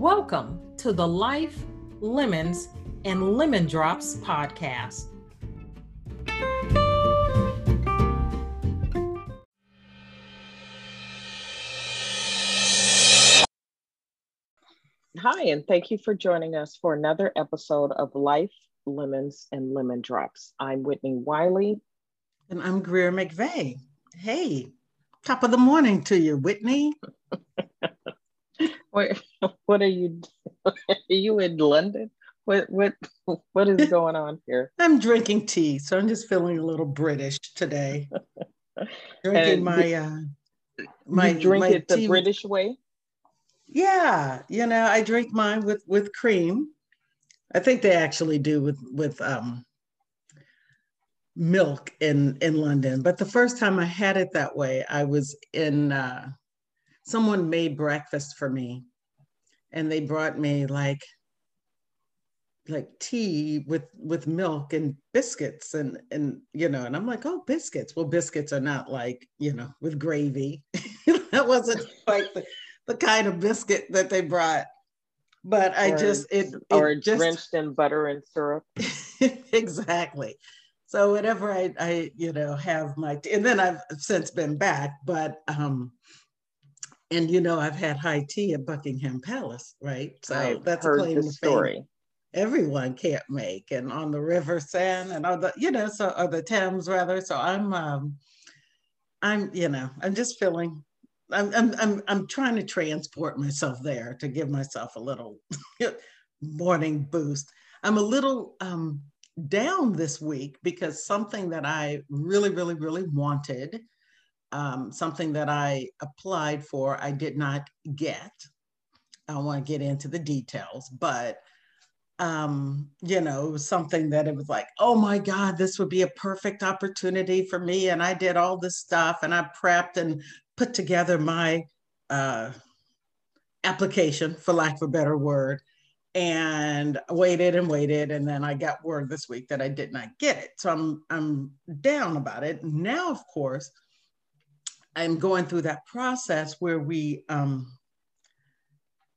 Welcome to the Life, Lemons, and Lemon Drops podcast. Hi, and thank you for joining us for another episode of Life, Lemons, and Lemon Drops. I'm Whitnie Wiley. And I'm Greer McVeigh. Hey, top of the morning to you, Whitnie. what, what are you doing? are you in London? What what what is going on here? I'm drinking tea, so I'm just feeling a little British today. drinking my uh my drink my it the British way. Yeah, you know, I drink mine with with cream. I think they actually do with with um milk in in London. But the first time I had it that way, I was in uh someone made breakfast for me and they brought me like like tea with with milk and biscuits and and you know and i'm like oh biscuits. Well biscuits are not like you know with gravy. That wasn't like the, the kind of biscuit that they brought. But i just it, it or just drenched in butter and syrup. Exactly. So whenever i i you know have my and then i've since been back but um and you know I've had high tea at Buckingham Palace, right? So I've that's a claim to story. Fame everyone can't make, and on the River Seine and all the you know so or the Thames rather. So I'm um, I'm you know I'm just feeling. I'm, I'm, I'm, I'm trying to transport myself there to give myself a little morning boost. I'm a little um, down this week because something that I really, really, really wanted um, something that I applied for, I did not get. I don't want to get into the details, but um, you know, it was something that it was like, oh my God, this would be a perfect opportunity for me. And I did all this stuff and I prepped and put together my uh, application, for lack of a better word, and waited and waited. And then I got word this week that I did not get it. So I'm I'm down about it. Now, of course, I'm going through that process where we, um,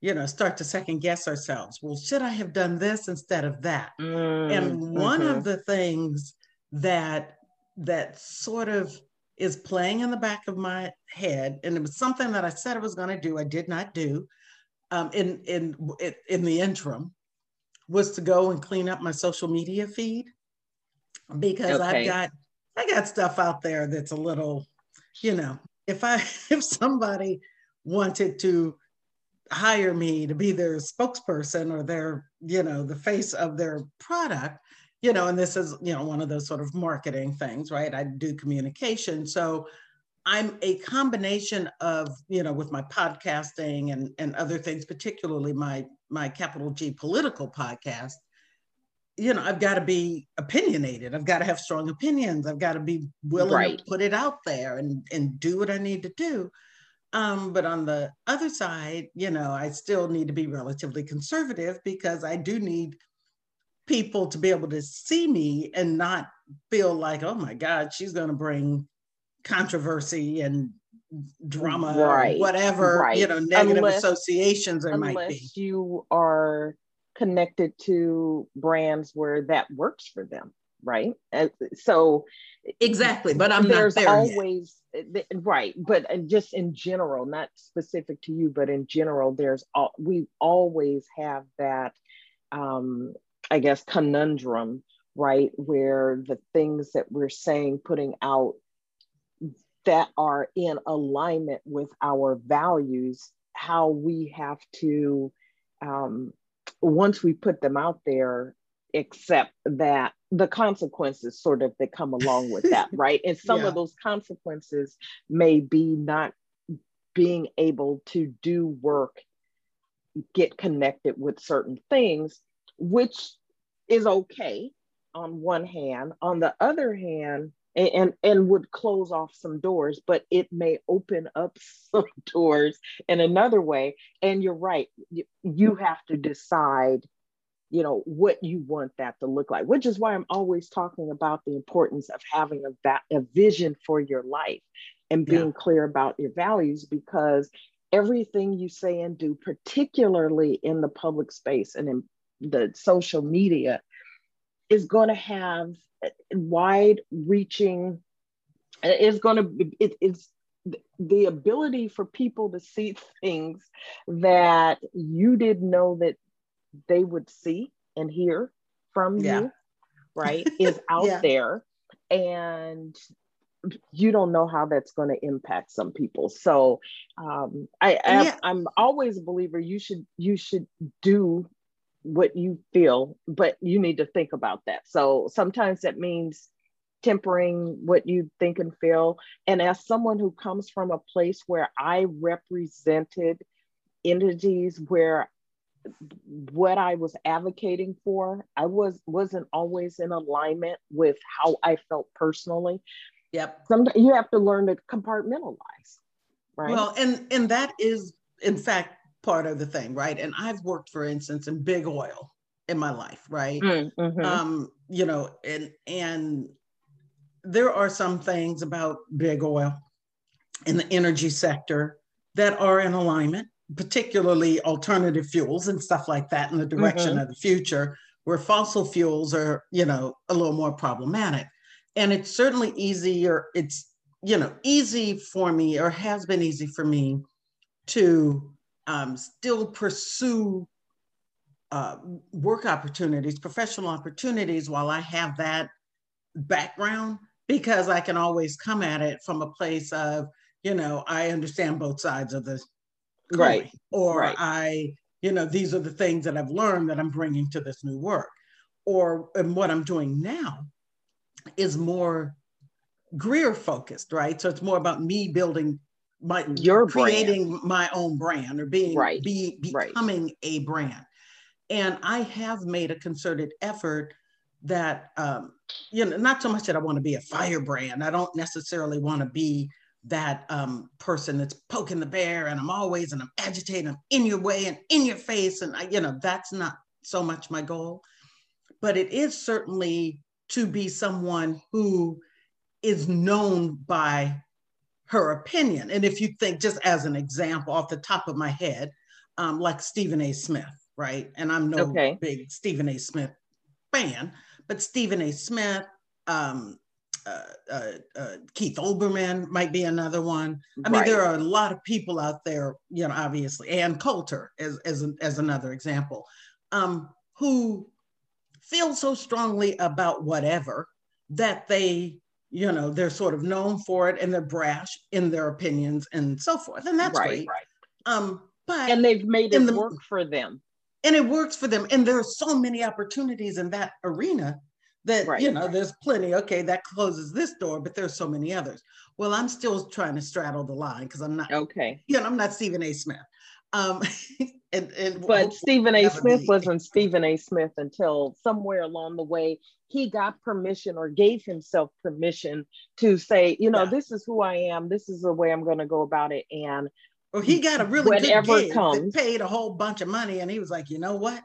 you know, start to second guess ourselves. Well, should I have done this instead of that? Mm, and one mm-hmm. of the things that that sort of is playing in the back of my head, and it was something that I said I was going to do, I did not do. Um, in in in the interim, was to go and clean up my social media feed because okay. I've got I got stuff out there that's a little you know, if I if somebody wanted to hire me to be their spokesperson or their, you know, the face of their product, you know, and this is, you know, one of those sort of marketing things, right? I do communication. So I'm a combination of, you know, with my podcasting and, and other things, particularly my my capital G political podcast, you know, I've got to be opinionated. I've got to have strong opinions. I've got to be willing right. to put it out there and, and do what I need to do. Um, but on the other side, you know, I still need to be relatively conservative because I do need people to be able to see me and not feel like, oh my God, she's going to bring controversy and drama right. or whatever, right. you know, negative unless, associations there might be. You are connected to brands where that works for them right so exactly but i'm there's there always yet. right but just in general not specific to you but in general there's all we always have that um, I guess, conundrum, right? Where the things that we're saying, putting out that are in alignment with our values, how we have to, um, once we put them out there, except that the consequences sort of that come along with that, right? And some yeah. of those consequences may be not being able to do work, get connected with certain things, which is okay on one hand. On the other hand, and, and, would close off some doors, but it may open up some doors in another way. And you're right, you, you have to decide you know what you want that to look like which is why i'm always talking about the importance of having a, a vision for your life and being yeah. clear about your values because everything you say and do particularly in the public space and in the social media is going to have wide reaching is going to be it's the ability for people to see things that you didn't know that they would see and hear from yeah. you, right, is out yeah. there. And you don't know how that's going to impact some people. So um, I, I yeah. I'm always a believer you should you should do what you feel, but you need to think about that. So sometimes that means tempering what you think and feel. And as someone who comes from a place where I represented entities where what I was advocating for, I was wasn't always in alignment with how I felt personally. Yep. Sometimes you have to learn to compartmentalize. Right. Well, and and that is in fact part of the thing, right? And I've worked, for instance, in big oil in my life, right? Mm, mm-hmm. Um, you know, and and there are some things about big oil in the energy sector that are in alignment particularly alternative fuels and stuff like that in the direction mm-hmm. of the future, where fossil fuels are, you know, a little more problematic. And it's certainly easier, it's, you know, easy for me or has been easy for me to um, still pursue uh, work opportunities, professional opportunities while I have that background because I can always come at it from a place of, you know, I understand both sides of the right. Or right. i you know these are the things that i've learned that i'm bringing to this new work. Or and what i'm doing now is more greer focused right? So it's more about me building my your creating brand. my own brand or being right. be becoming right. a brand and i have made a concerted effort that um, you know not so much that i want to be a firebrand i don't necessarily want to be that um, person that's poking the bear and I'm always and I'm agitating, I'm in your way and in your face. And I, you know, that's not so much my goal. But it is certainly to be someone who is known by her opinion. And if you think, just as an example off the top of my head, um, like Stephen A. Smith, right? And I'm no okay. big Stephen A. Smith fan, but Stephen A. Smith, um, uh, uh, uh, Keith Olbermann might be another one. I mean, there are a lot of people out there, you know, obviously, Ann Coulter as, as, as another example, um, who feel so strongly about whatever that they, you know, they're sort of known for it and they're brash in their opinions and so forth. And that's right, great. Right. Um, but and they've made it the, work for them. And it works for them. And there are so many opportunities in that arena that right. you know there's plenty okay that closes this door but there's so many others well i'm still trying to straddle the line because i'm not okay you know i'm not stephen a smith um and, and but stephen a. smith be. wasn't stephen a. Smith until somewhere along the way. He got permission or gave himself permission to say you know yeah. this is who i am. This is the way i'm going to go about it. And well he got a really good gig comes, paid a whole bunch of money and he was like you know what?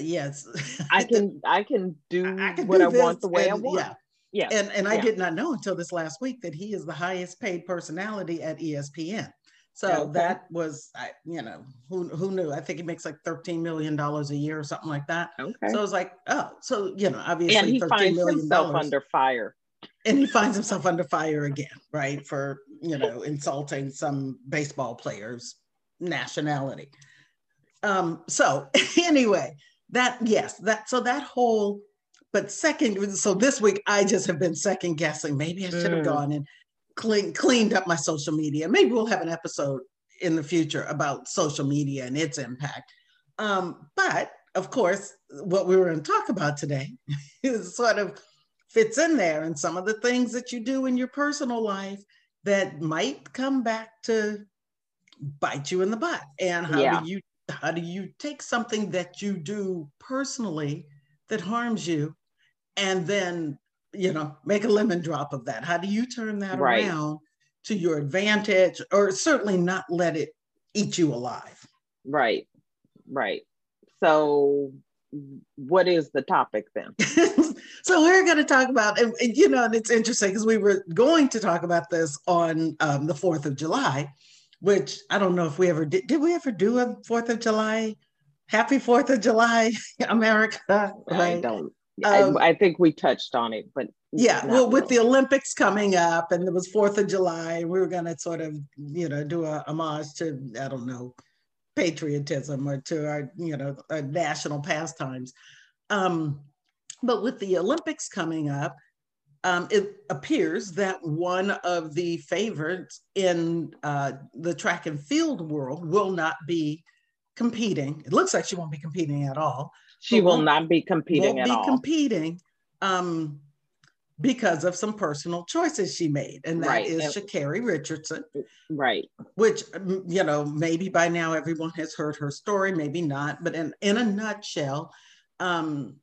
Yes. I can i can do I can what do i want the way and, i want. yeah. Yeah and and i did not know until this last week that he is the highest paid personality at espn so okay. that was I, you know who, who knew i think he makes like 13 million dollars a year or something like that okay so I was like oh so you know obviously and he finds himself under fire and he finds himself under fire again right for you know insulting some baseball players nationality um so anyway that yes, that so that whole but second, so this week I just have been second guessing. Maybe I should have mm. gone and clean, cleaned up my social media. Maybe we'll have an episode in the future about social media and its impact. Um, but of course, what we were going to talk about today is sort of fits in there and some of the things that you do in your personal life that might come back to bite you in the butt. And how yeah. do you how do you take something that you do personally that harms you and then you know make a lemon drop of that. How do you turn that right. around to your advantage or certainly not let it eat you alive? Right right. So what is the topic then? So we're going to talk about and, and you know and it's interesting because we were going to talk about this on um, the 4th of july which i don't know if we ever did did we ever do a 4th of july? Happy 4th of july america right? i don't um, I, I, think we touched on it, but yeah, well, with the Olympics coming up, and it was Fourth of July, we were going to sort of, you know, do a homage to I don't know, patriotism or to our, you know, our national pastimes. Um, but with the Olympics coming up, um, it appears that one of the favorites in uh, the track and field world will not be competing. It looks like she won't be competing at all. She will not be competing won't be all. competing um, because of some personal choices she made, and that right. is Sha'Carri Richardson. Right. Which mm, you know, maybe by now everyone has heard her story, maybe not. But in in a nutshell, um,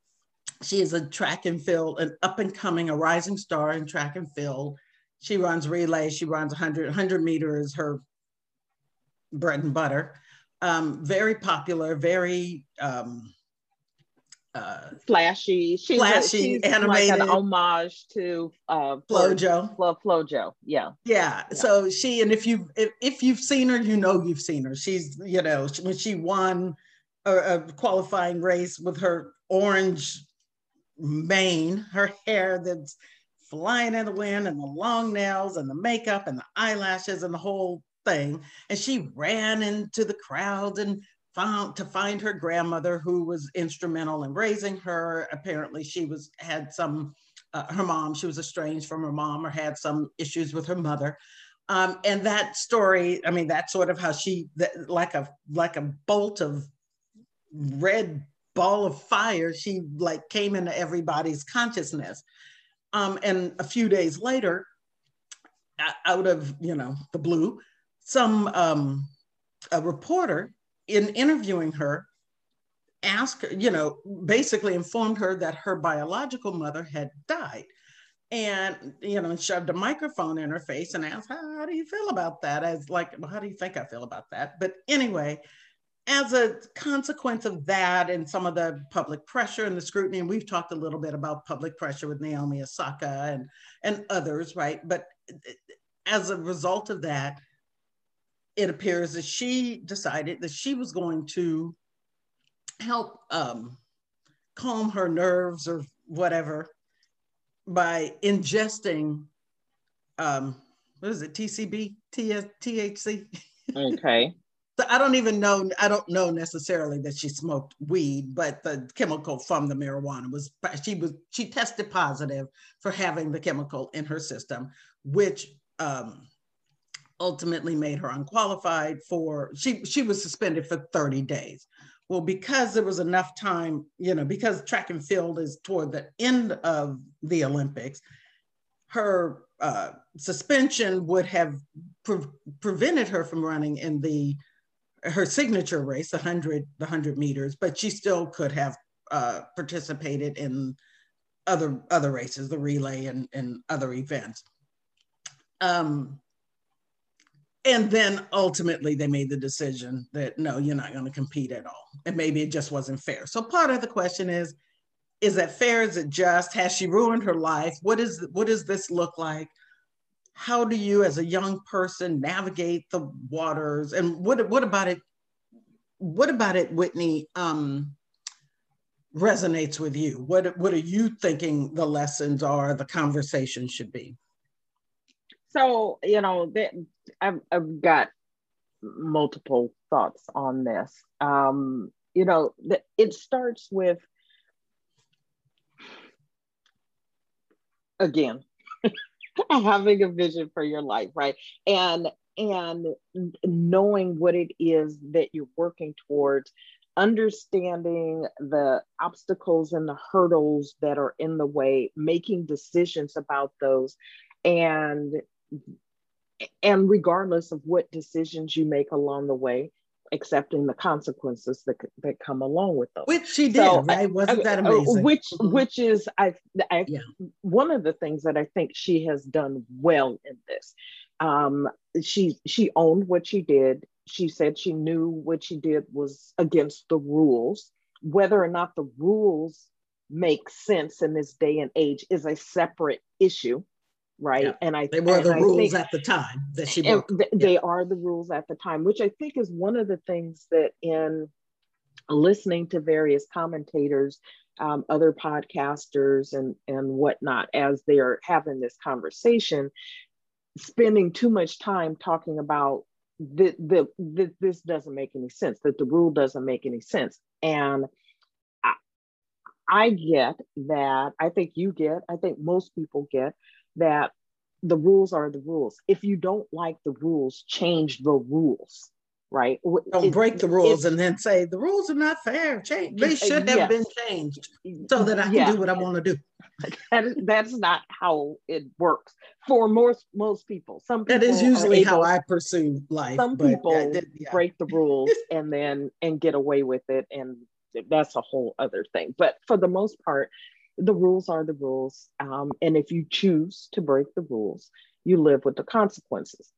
she is a track and field, an up and coming, a rising star in track and field. She runs relay. She runs 100, 100 meters, her bread and butter. Um, very popular, very um, uh, flashy. She's flashy, a, she's animated. like an homage to uh, Flojo. Flo, Flojo, yeah. yeah. yeah. So she, and if you if, if you've seen her, you know you've seen her. She's you know when she won a, a qualifying race with her orange mane, her hair that's flying in the wind, and the long nails, and the makeup, and the eyelashes, and the whole thing. And she ran into the crowd and found to find her grandmother who was instrumental in raising her. Apparently she was had some uh, her mom she was estranged from her mom or had some issues with her mother. Um, and that story i mean that's sort of how she that, like a like a bolt of red ball of fire she like came into everybody's consciousness. Um, and a few days later out of you know the blue some um, a reporter in interviewing her, asked, you know, basically informed her that her biological mother had died. And, you know, shoved a microphone in her face and asked, how, how do you feel about that? As like, well, how do you think I feel about that? But anyway, as a consequence of that and some of the public pressure and the scrutiny, and we've talked a little bit about public pressure with Naomi Osaka and, and others, right? But uh, as a result of that, it appears that she decided that she was going to help um, calm her nerves or whatever by ingesting um, what is it? TCB TS, THC okay. So I don't even know I don't know necessarily that she smoked weed but the chemical from the marijuana was she was she tested positive for having the chemical in her system which um, ultimately made her unqualified for she she was suspended for 30 days. Well because there was enough time you know because track and field is toward the end of the olympics her uh, suspension would have pre- prevented her from running in the her signature race the 100 the 100 meters but she still could have uh, participated in other other races the relay and, and other events. Um, and then ultimately they made the decision that no you're not going to compete at all. And maybe it just wasn't fair. So part of the question is is that fair? Is it just? Has she ruined her life? What is what does this look like? How do you as a young person navigate the waters? And what what about it what about it whitnie um resonates with you? What what are you thinking the lessons are the conversation should be? So you know I've, I've got multiple thoughts on this um, you know, that it starts with again having a vision for your life, right? And and knowing what it is that you're working towards understanding the obstacles and the hurdles that are in the way making decisions about those and and regardless of what decisions you make along the way accepting the consequences that, that come along with them. which she did so, right wasn't that amazing which mm-hmm. which is i i yeah. one of the things that i think she has done well in this um she she owned what she did she said she knew what she did was against the rules. Whether or not the rules make sense in this day and age is a separate issue, right? Yeah. And I they were the rules think, at the time that she th- they are the rules at the time, which I think is one of the things that in listening to various commentators, um, other podcasters, and and whatnot as they are having this conversation, spending too much time talking about the, the, the, this doesn't make any sense, that the rule doesn't make any sense. And I, I get that, I think you get, I think most people get that the rules are the rules. If you don't like the rules, change the rules, right? Don't it, break the rules and then say the rules are not fair. Change. They should have yes. been changed so that I can yeah. do what I want to do. that is, that's not how it works for most most people. Some people that is usually able, how I pursue life. Some people yeah. break the rules and then and get away with it, and that's a whole other thing. But for the most part, the rules are the rules, um, and if you choose to break the rules, you live with the consequences.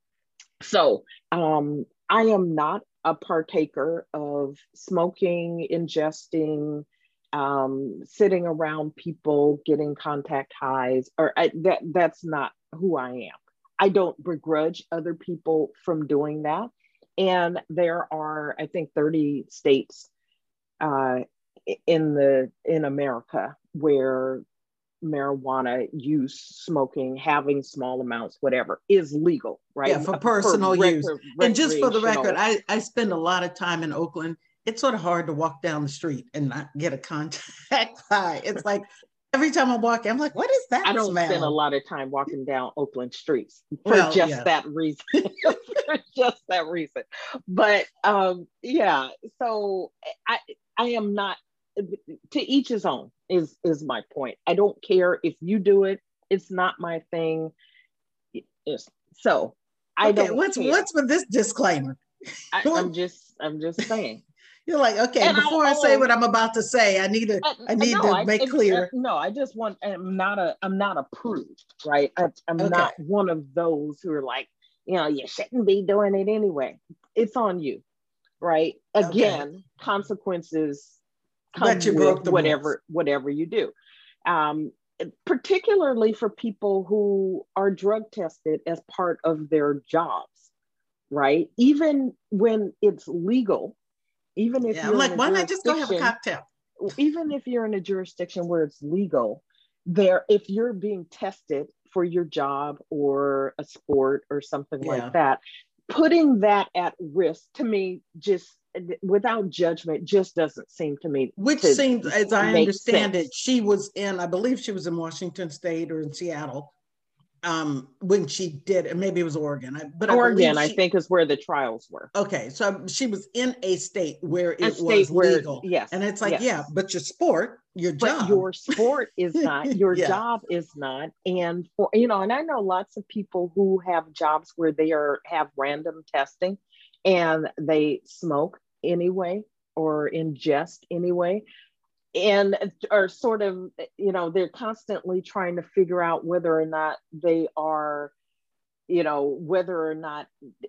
So um, I am not a partaker of smoking, ingesting, um, sitting around people getting contact highs or I, that that's not who I am. I don't begrudge other people from doing that. And there are, I think, 30 states uh, in the in America where marijuana use, smoking, having small amounts, whatever, is legal, right? Yeah, for personal for use. and just for the record, I, I spend a lot of time in Oakland it's sort of hard to walk down the street and not get a contact high. It's like every time I walk, I'm like, what is that? I don't smell? spend a lot of time walking down Oakland streets for well, just yeah. that reason. for just that reason. But um, yeah, so I I am not to each his own is is my point. I don't care if you do it. It's not my thing. It's, so I okay, don't. What's care. what's with this disclaimer? I, I'm just I'm just saying. You're like, okay, and before I, I, say what I'm about to say, I need to, I, I need no, to make I, clear. no, I just want, I'm not a, I'm not a prude, right? I, am okay. not one of those who are like, you know, you shouldn't be doing it anyway. It's on you, right? Again, okay. consequences come you with whatever, rules. whatever you do. Um, particularly for people who are drug tested as part of their jobs, right? Even when it's legal even if yeah, you're like, why not just go have a cocktail? Even if you're in a jurisdiction where it's legal, there, if you're being tested for your job or a sport or something yeah. like that, putting that at risk to me just without judgment just doesn't seem to me which seems as i understand sense. it she was in i believe she was in washington state or in seattle um, when she did, and maybe it was Oregon, but Oregon, I, she, I, think, is where the trials were. Okay, so she was in a state where it was where, legal. Yes, and it's like, yes. yeah, but your sport, your but job, your sport is not, your yeah. job is not, and for you know, and I know lots of people who have jobs where they are have random testing, and they smoke anyway or ingest anyway and are sort of you know they're constantly trying to figure out whether or not they are you know whether or not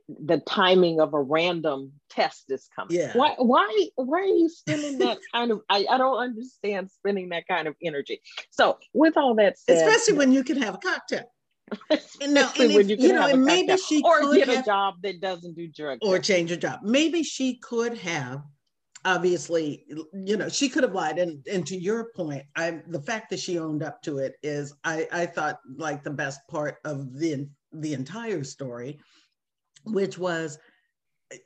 the timing of a random test is coming. Yeah. Why why why are you spending that kind of I, I don't understand spending that kind of energy. So with all that said especially when you can have a cocktail now, and if, you, you know, maybe she or get have, a job that doesn't do drugs or change a job. Maybe she could have obviously you know she could have lied and and to your point i the fact that she owned up to it is i i thought like the best part of the the entire story which was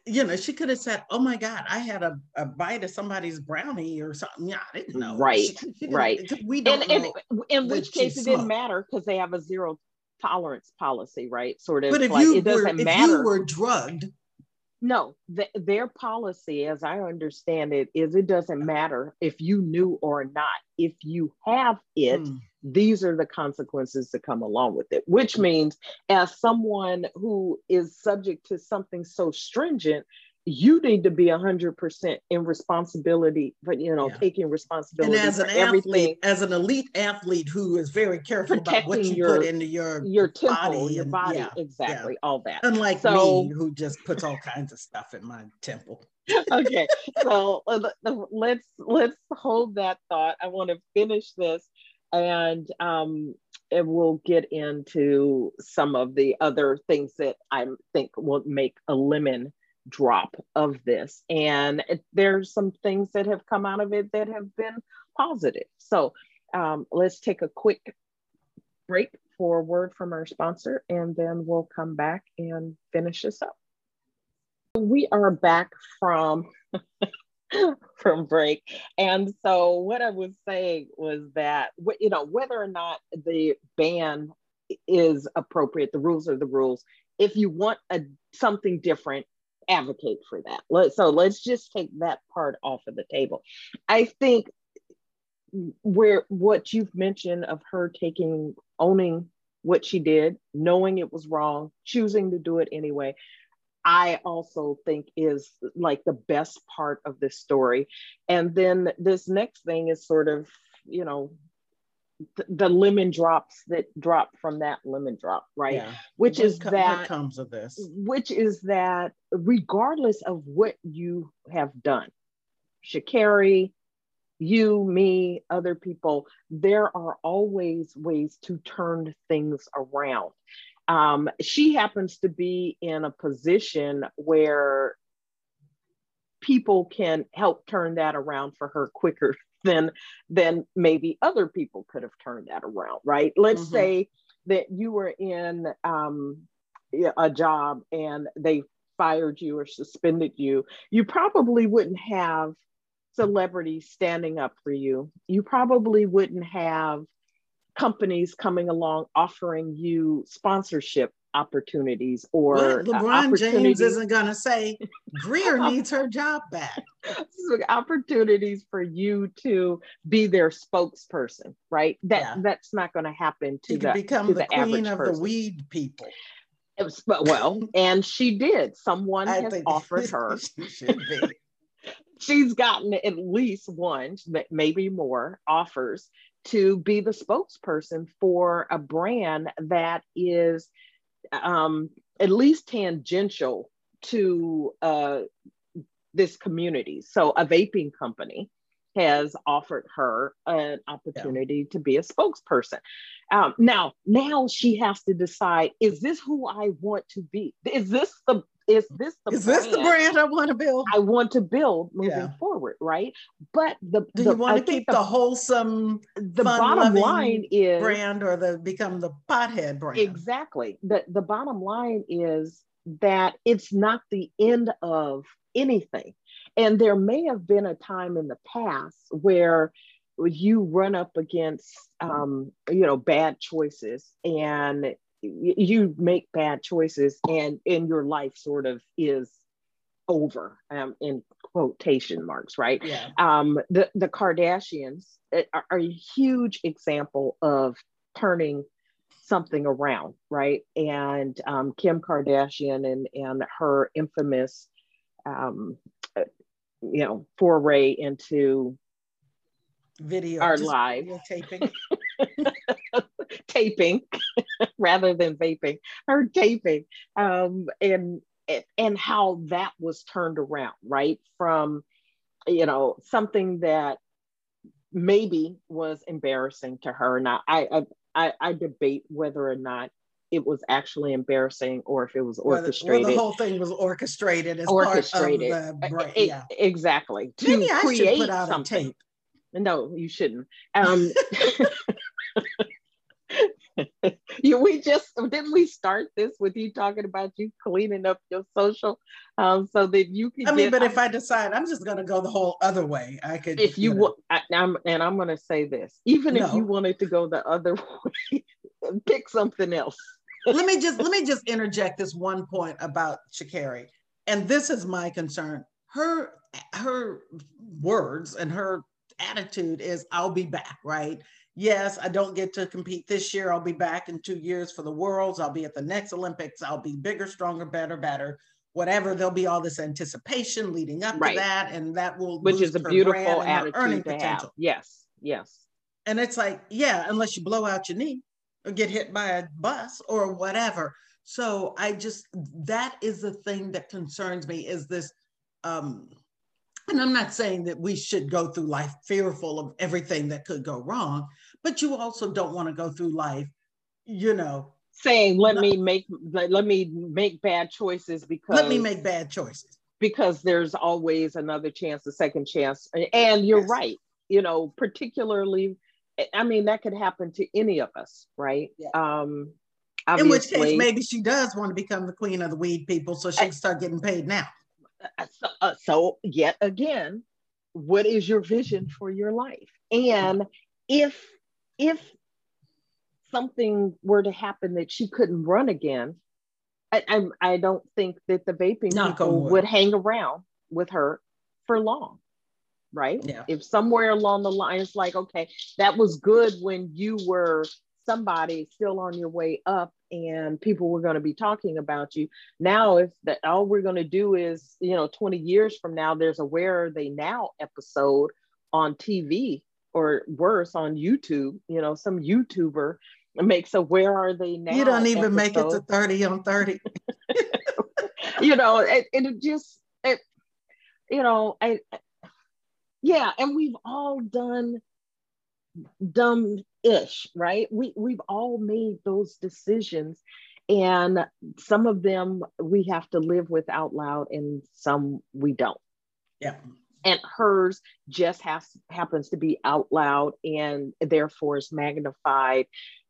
you know, she could have said, "Oh my God, I had a, a bite of somebody's brownie or something." Yeah, I didn't know. Right, She- she right. didn't- We don't And, and in which case it didn't matter because they have a zero tolerance policy, right? Sort of But if like you it were, doesn't if matter. you were drugged, No, th- their policy, as I understand it, is it doesn't matter if you knew or not. If you have it, mm, these are the consequences that come along with it, which means as someone who is subject to something so stringent, you need to be 100% in responsibility, but you know, Yeah. taking and responsibility as for an everything, athlete, as an elite athlete who is very careful about what you your- put into your your temple, body your and- body, yeah, exactly, all that. unlike So- me, who just puts all kinds of stuff in my temple. okay so uh, let's let's hold that thought i want to finish this and um and we'll get into some of the other things that i think will make a lemon drop of this. And it, there's some things that have come out of it that have been positive. So um, let's take a quick break for a word from our sponsor and then we'll come back and finish this up. We are back from from break. And so what i was saying was that you know whether or not the ban is appropriate the rules are the rules. If you want a something different advocate for that Let, so let's just take that part off of the table i think where what you've mentioned of her taking owning what she did knowing it was wrong choosing to do it anyway I also think is like the best part of this story. And then this next thing is sort of, you know, th- the lemon drops that drop from that lemon drop, right? Yeah. Which What is co- that comes of this? which is that regardless of what you have done, Sha'Carri, you, me, other people, there are always ways to turn things around. Um, she happens to be in a position where people can help turn that around for her quicker than than maybe other people could have turned that around right? Let's Mhm. say that you were in um, a job and they fired you or suspended you. You probably wouldn't have celebrities standing up for you. You probably wouldn't have companies coming along offering you sponsorship opportunities or Well, LeBron James isn't going to say Greer needs her job back. opportunities for you to be their spokesperson, right? That Yeah. that's not going to happen to She the become to the, the queen of person. the weed people. It was- well, and she did. Someone I has offered her. she. She's gotten at least one, maybe more offers to be the spokesperson for a brand that is um, at least tangential to uh, this community. So a vaping company has offered her an opportunity to be a spokesperson. Um, now, now she has to decide: Is this who I want to be? Is this the is this the Is this the brand I want to build? I want to build moving Yeah. forward? Right, but the Do the, you want I to keep the, wholesome the bottom line is brand or the become the pothead brand? Exactly. The, the bottom line is that it's not the end of anything. And there may have been a time in the past where you run up against, um, you know, bad choices and you make bad choices and, and your life sort of is over um, in quotation marks, right? Yeah. um, the the Kardashians are, are a huge example of turning something around, right? And um, Kim Kardashian and and her infamous, um, uh, you know, foray into Video. Our live. videotaping. taping rather than vaping, her taping, um, and and how that was turned around, right? From you know something that maybe was embarrassing to her. Now I I, I, debate whether or not it was actually embarrassing or if it was Where the, where orchestrated. the whole thing was orchestrated as orchestrated part of the brand. Yeah. exactly to I create should put out something. a tape. No, you shouldn't. Um, you, we just didn't we start this with you talking about you cleaning up your social, um, so that you can. I mean, get, but if I decide I'm just going to go the whole other way, I could. If you, you want, I'm, and I'm going to say this, even no. if you wanted to go the other way, pick something else. let me just let me just interject this one point about Sha'Carri, and this is my concern. Her her words and her attitude is, "I'll be back," right? Yes, I don't get to compete this year. I'll be back in two years for the Worlds. I'll be at the next Olympics. I'll be bigger, stronger, better, better, whatever. There'll be all this anticipation leading up right. to that, and that will which is a beautiful attitude earning to potential. Have. Yes, yes. And it's like, yeah, unless you blow out your knee or get hit by a bus or whatever. So I just that is the thing that concerns me is this um and I'm not saying that we should go through life fearful of everything that could go wrong, but you also don't want to go through life, you know, saying let me make let, let me make bad choices because let me make bad choices because there's always another chance, a second chance, and you're yes. right. You know, particularly, I mean, that could happen to any of us, right? Yeah. Um, in which case, maybe she does want to become the queen of the weed people, so she can start getting paid now. Uh, so, uh, so yet again, what is your vision for your life? And if if something were to happen that she couldn't run again, I, I, I don't think that the vaping Not people would hang around with her for long, right? Yeah. If somewhere along the line it's like, okay, that was good when you were somebody still on your way up and people were going to be talking about you now if that all we're going to do is you know 20 years from now there's a where are they now episode on tv or worse on youtube you know some youtuber makes a where are they now you don't even episode. make it to 30 on 30 you know it, it just it you know i yeah and we've all done dumb ish, right? We we've all made those decisions and some of them we have to live with out loud and some we don't. Yeah. And hers just has happens to be out loud and therefore is magnified.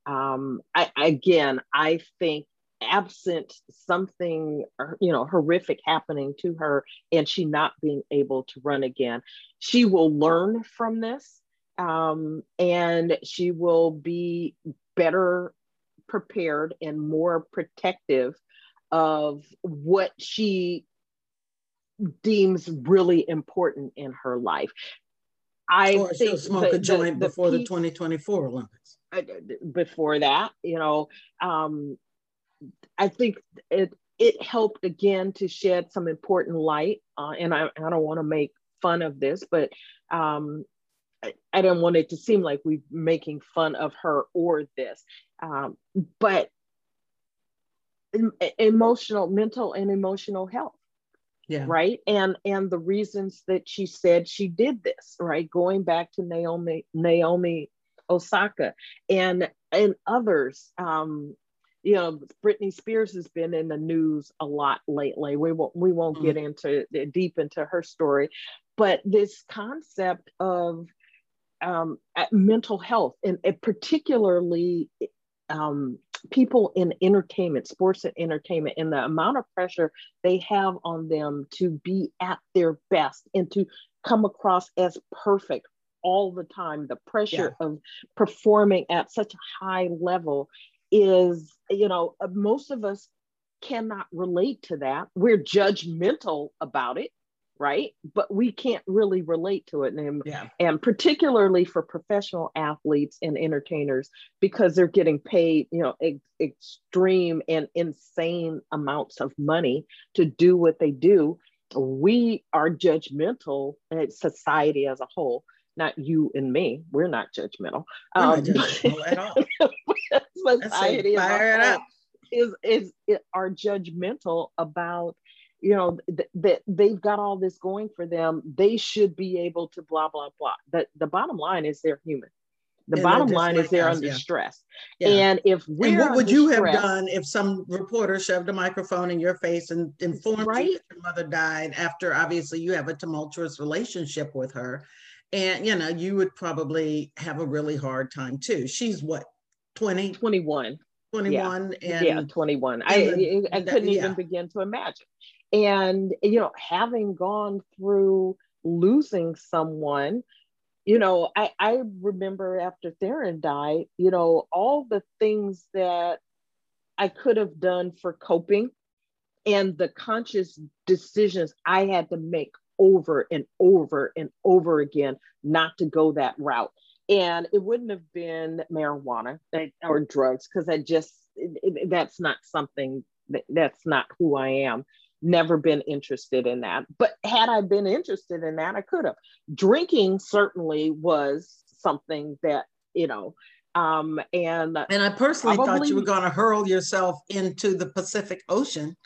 Um, I, again, I think absent something you know horrific happening to her and she not being able to run again she will learn from this um, and she will be better prepared and more protective of what she deems really important in her life. I or think she'll smoke the, a joint the, the before piece, the 2024 Olympics. Uh, before that, you know, um, I think it it helped again to shed some important light. Uh, and I, I don't want to make fun of this, but um, I, I didn't want it to seem like we are making fun of her or this. Um, but emotional, mental and emotional health. Yeah. Right. And and the reasons that she said she did this, right? Going back to Naomi, Naomi Osaka and and others. Um, you know, Britney Spears has been in the news a lot lately. We won't we won't mm-hmm. get into deep into her story, but this concept of um, mental health and, and particularly um, people in entertainment, sports and entertainment, and the amount of pressure they have on them to be at their best and to come across as perfect all the time. The pressure yeah. of performing at such a high level is, you know, uh, most of us cannot relate to that. We're judgmental about it right? But we can't really relate to it. And, yeah. and particularly for professional athletes and entertainers, because they're getting paid, you know, ex- extreme and insane amounts of money to do what they do. We are judgmental, society as a whole. Not you and me. We're not judgmental. We're um, not judgmental at all. society as a whole is, is, is are judgmental about you know that th- they've got all this going for them they should be able to blah blah blah. The, the bottom line is they're human. The and bottom line is they're under yeah. stress. Yeah. and if we what would you stress, have done if some reporter shoved a microphone in your face and informed right? you that your mother died after obviously you have a tumultuous relationship with her? And you know you would probably have a really hard time too. She's what 20 21 21 yeah, and yeah 21 i the, i couldn't even begin to imagine and you know having gone through losing someone you know i i remember after theron died you know all the things that i could have done for coping and the conscious decisions i had to make over and over and over again not to go that route. And it wouldn't have been marijuana or drugs because i just it, it, that's not something that, that's not who i am never been interested in that. But had i been interested in that i could have. Drinking certainly was something that you know um and and i personally probably, thought you were going to hurl yourself into the pacific ocean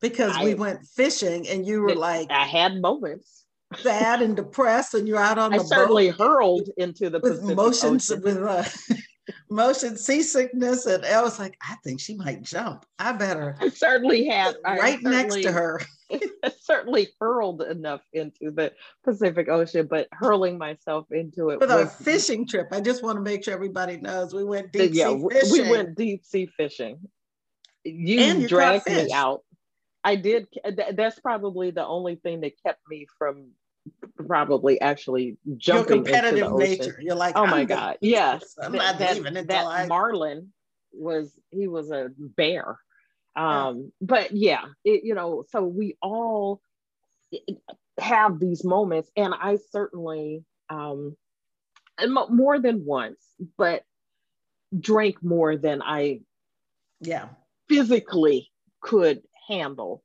because I, we went fishing and you were like i had moments. sad and depressed and you're out on I the certainly boat hurled into the with Pacific motions Ocean. with uh, motion seasickness and I was like I think she might jump. I better I certainly had right next to her. Certainly hurled enough into the Pacific Ocean but hurling myself into it with a fishing trip I just want to make sure everybody knows we went deep yeah, sea fishing we went deep sea fishing. You, you dragged me out. I did. That's probably the only thing that kept me from probably actually jumping Your competitive into the ocean. nature. You're like, oh my god, yes. I'm that, that, that I... Marlin was he was a bear. Um, yeah. but yeah, it, you know, so we all have these moments, and I certainly, um, and more than once, but drank more than I, yeah, physically could handle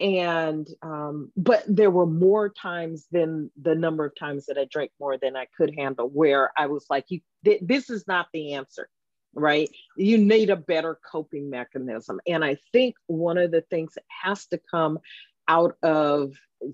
and um, but there were more times than the number of times that i drank more than i could handle where i was like you th- this is not the answer right you need a better coping mechanism and i think one of the things that has to come out of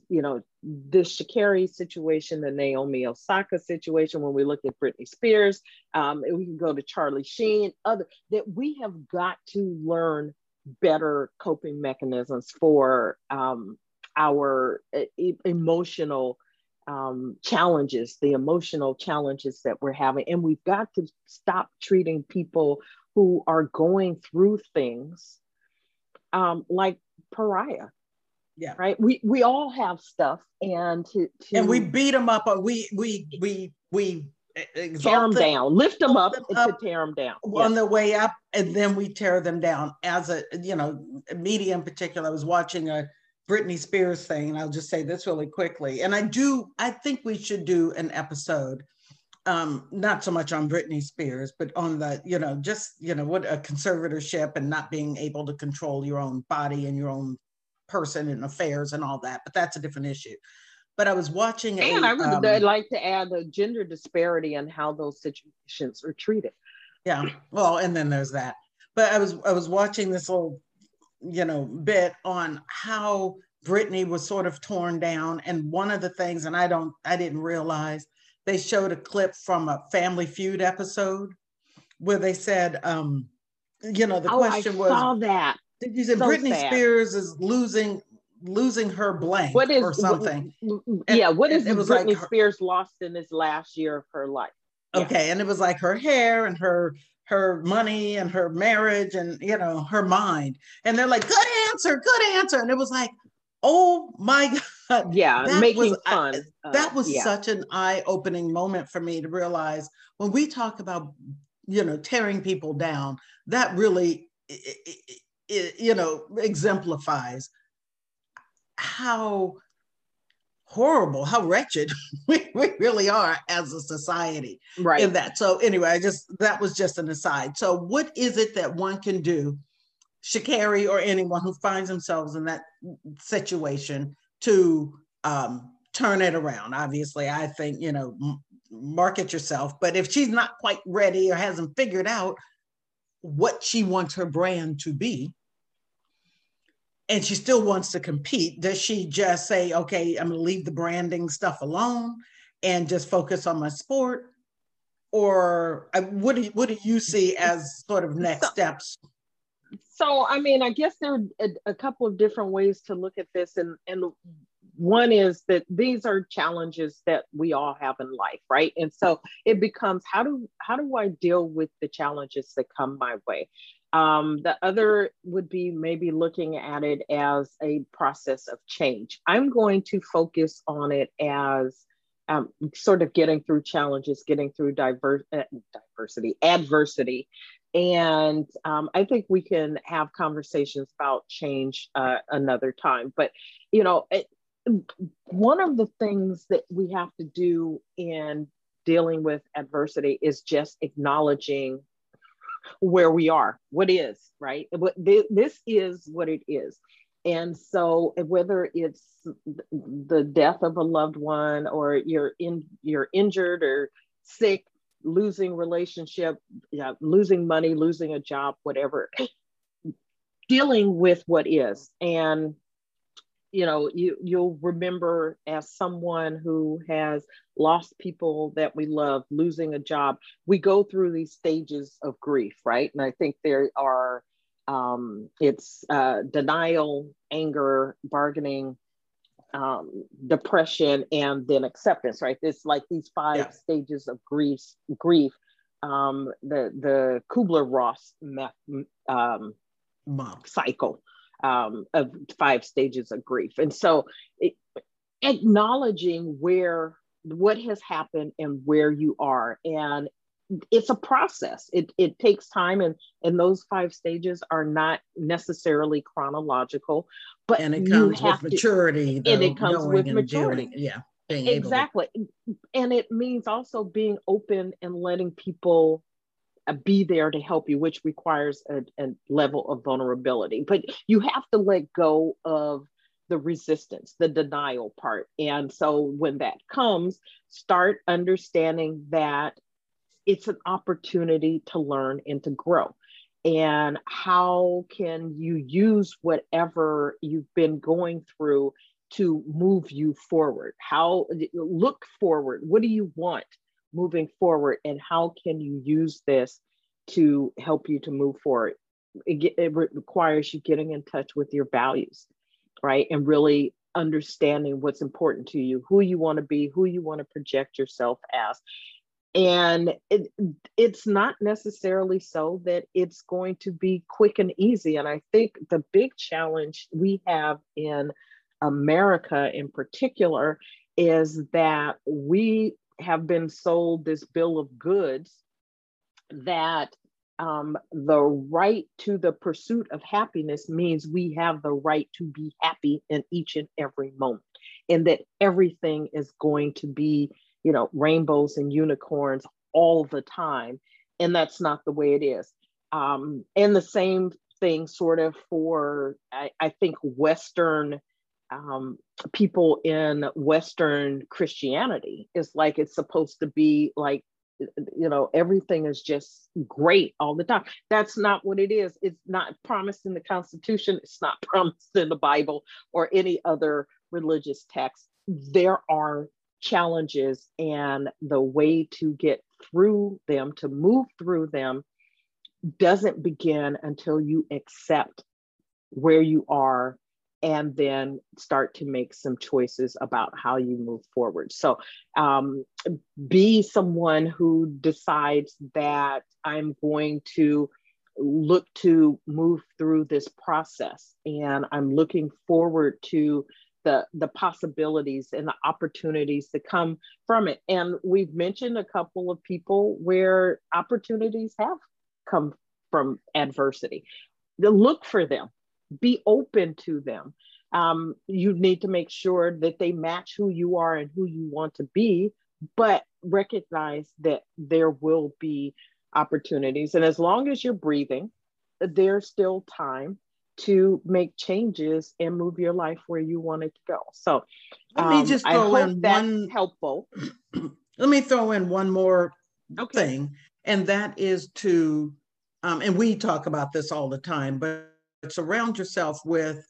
you know the Sha'Carri situation, the Naomi Osaka situation. When we look at Britney Spears, um, we can go to Charlie Sheen. Other that we have got to learn better coping mechanisms for um, our e- emotional um, challenges, the emotional challenges that we're having. And we've got to stop treating people who are going through things um, like pariah. Yeah. Right. We we all have stuff, and to, to and we beat them up. Or we we we we tear them down, lift them up, them up to tear them down on the way up, and then we tear them down. As a you know, media in particular, I was watching a Britney Spears thing, and I'll just say this really quickly. And I do, I think we should do an episode, um, not so much on Britney Spears, but on the you know, just you know, what a conservatorship and not being able to control your own body and your own person and affairs and all that. But that's a different issue but I was watching. And a, I would um, like to add the gender disparity and how those situations are treated. Yeah, well, and then there's that. But I was I was watching this little, you know, bit on how Britney was sort of torn down, and one of the things, and I don't, I didn't realize they showed a clip from a Family Feud episode where they said, um, you know, the oh, question I was, saw that. Did you say so Britney sad. Spears is losing losing her blank what is, or something. yeah, what is it, it was Britney like her, Spears lost in this last year of her life? Yeah. Okay, and it was like her hair and her her money and her marriage and you know her mind. And they're like, good answer, good answer. And it was like, oh my god, yeah, making was, fun. I, that was yeah. such an eye-opening moment for me to realize when we talk about you know tearing people down, that really it, it, you know exemplifies how horrible, how wretched we, we really are as a society. Right. In that. So anyway, I just that was just an aside. So what is it that one can do, Sha'Carri or anyone who finds themselves in that situation to um, turn it around? Obviously, I think you know m- market yourself, but if she's not quite ready or hasn't figured out what she wants her brand to be, and she still wants to compete, does she just say, okay, I'm going to leave the branding stuff alone and just focus on my sport? Or uh, what do you, what do you see as sort of next so, steps? So, I mean, I guess there are a, a couple of different ways to look at this. And, and one is that these are challenges that we all have in life, right? And so it becomes how do how do I deal with the challenges that come my way? Um, the other would be maybe looking at it as a process of change. I'm going to focus on it as um, sort of getting through challenges, getting through diverse, uh, diversity, adversity. And um, I think we can have conversations about change uh, another time. But, you know, it, one of the things that we have to do in dealing with adversity is just acknowledging where we are, what is, right? This is what it is. And so whether it's the death of a loved one or you're in you're injured or sick, losing relationship, yeah, losing money, losing a job, whatever, dealing with what is. And you know you you'll remember as someone who has lost people that we love losing a job we go through these stages of grief right and i think there are um, it's uh, denial anger bargaining um, depression and then acceptance right it's like these five yeah. stages of grief grief um, the the kubler-ross um, cycle um, of five stages of grief. And so it, acknowledging where what has happened and where you are. And it's a process. It, it takes time and and those five stages are not necessarily chronological but and it comes with maturity and it comes with maturity. doing, yeah exactly to... and it means also being open and letting people uh, be there to help you, which requires a, a level of vulnerability. But you have to let go of the resistance, the denial part. And so when that comes, start understanding that it's an opportunity to learn and to grow. And how can you use whatever you've been going through to move you forward? How look forward? What do you want? moving forward and how can you use this to help you to move forward it, it requires you getting in touch with your values right? And really understanding what's important to you who you want to be who you want to project yourself as. And it, it's not necessarily so that it's going to be quick and easy. And i think the big challenge we have in america in particular is that we have been sold this bill of goods that um, the right to the pursuit of happiness means we have the right to be happy in each and every moment, and that everything is going to be, you know, rainbows and unicorns all the time. And that's not the way it is. Um, and the same thing, sort of, for I, I think Western um, people in Western Christianity. is like it's supposed to be like, you know, everything is just great all the time. That's not what it is. It's not promised in the Constitution, it's not promised in the Bible or any other religious text. There are challenges, and the way to get through them, to move through them, doesn't begin until you accept where you are and then start to make some choices about how you move forward. So, um, be someone who decides that I'm going to look to move through this process and I'm looking forward to the the possibilities and the opportunities that come from it. And we've mentioned a couple of people where opportunities have come from adversity. Look for them be open to them. Um, you need to make sure that they match who you are and who you want to be, but recognize that there will be opportunities. And as long as you're breathing, there's still time to make changes and move your life where you want it to go. So let me um, just throw in one helpful. Let me throw in one more okay. thing, and that is to, um, and we talk about this all the time, but surround yourself with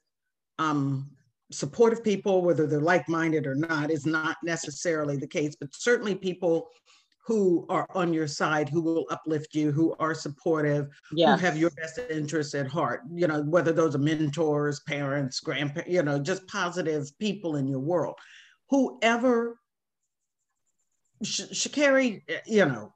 um, supportive people, whether they're like-minded or not, is not necessarily the case, but certainly people who are on your side, who will uplift you, who are supportive, yes. who have your best interests at heart. You know, whether those are mentors, parents, grandparents, you know, just positive people in your world. Whoever, Sh- Sha'Carri, you know,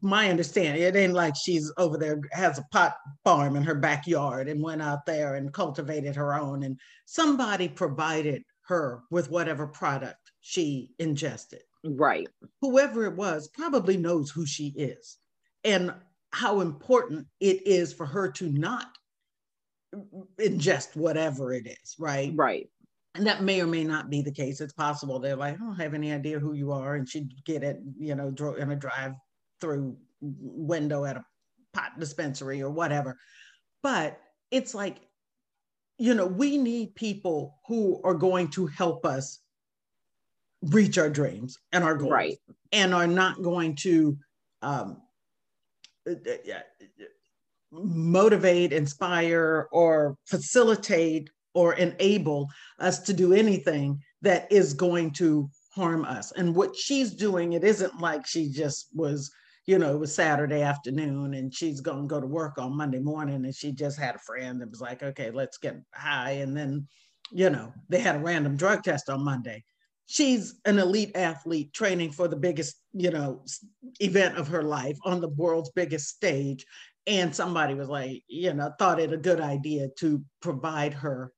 my understanding. It ain't like she's over there has a pot farm in her backyard and went out there and cultivated her own. And somebody provided her with whatever product she ingested. Right. Whoever it was probably knows who she is and how important it is for her to not ingest whatever it is, right? Right. And that may or may not be the case. It's possible they're like, I don't have any idea who you are. And she'd get it, you know, in a drive through window at a pot dispensary or whatever. But it's like, you know, we need people who are going to help us reach our dreams and our goals right. and are not going to um, motivate, inspire, or facilitate or enable us to do anything that is going to harm us. And what she's doing, it isn't like she just was, you know, it was Saturday afternoon and she's going to go to work on Monday morning and she just had a friend that was like, okay, let's get high. And then, you know, they had a random drug test on Monday. She's an elite athlete training for the biggest, you know, event of her life on the world's biggest stage. And somebody was like, you know, thought it a good idea to provide her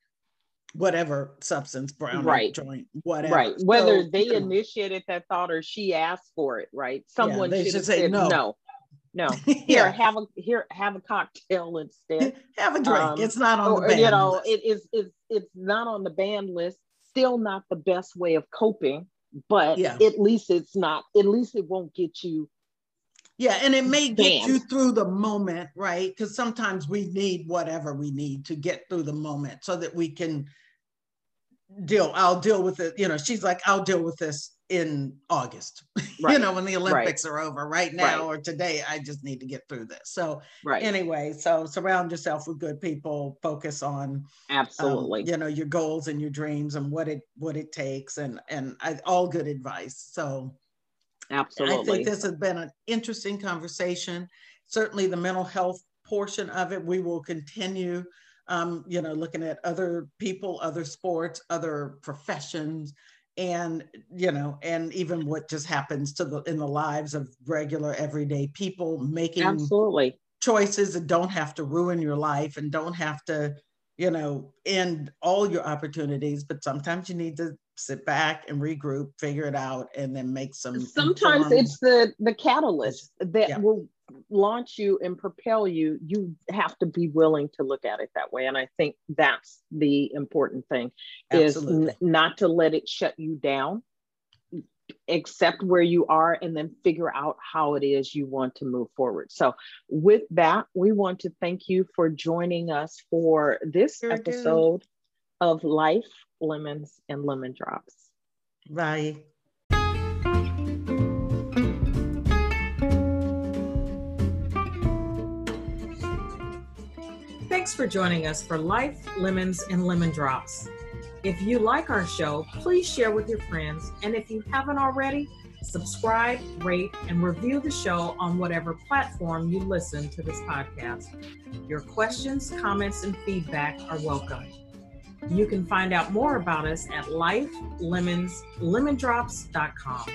whatever substance, brown right. joint, whatever. Right. Whether so, they initiated that thought or she asked for it, right? Someone yeah, should, should say said, no. No. No. Here, yeah. have a here, have a cocktail instead. have a drink. Um, it's not on or, the band. You know, list. it is it's it's not on the band list. Still not the best way of coping, but yeah. at least it's not, at least it won't get you yeah, and it may get you through the moment, right? Because sometimes we need whatever we need to get through the moment so that we can deal i'll deal with it you know she's like i'll deal with this in august right. you know when the olympics right. are over right now right. or today i just need to get through this so right anyway so surround yourself with good people focus on absolutely um, you know your goals and your dreams and what it what it takes and and I, all good advice so absolutely i think this has been an interesting conversation certainly the mental health portion of it we will continue um, you know, looking at other people, other sports, other professions, and you know, and even what just happens to the in the lives of regular everyday people making absolutely choices that don't have to ruin your life and don't have to, you know, end all your opportunities. But sometimes you need to sit back and regroup, figure it out, and then make some. Sometimes informed... it's the the catalyst that yeah. will launch you and propel you, you have to be willing to look at it that way. And I think that's the important thing Absolutely. is n- not to let it shut you down, accept where you are, and then figure out how it is you want to move forward. So, with that, we want to thank you for joining us for this episode of Life, Lemons, and Lemon Drops. Bye. Thanks for joining us for Life, Lemons, and Lemon Drops. If you like our show, please share with your friends. And if you haven't already, subscribe, rate, and review the show on whatever platform you listen to this podcast. Your questions, comments, and feedback are welcome. You can find out more about us at lifelemonslemondrops.com.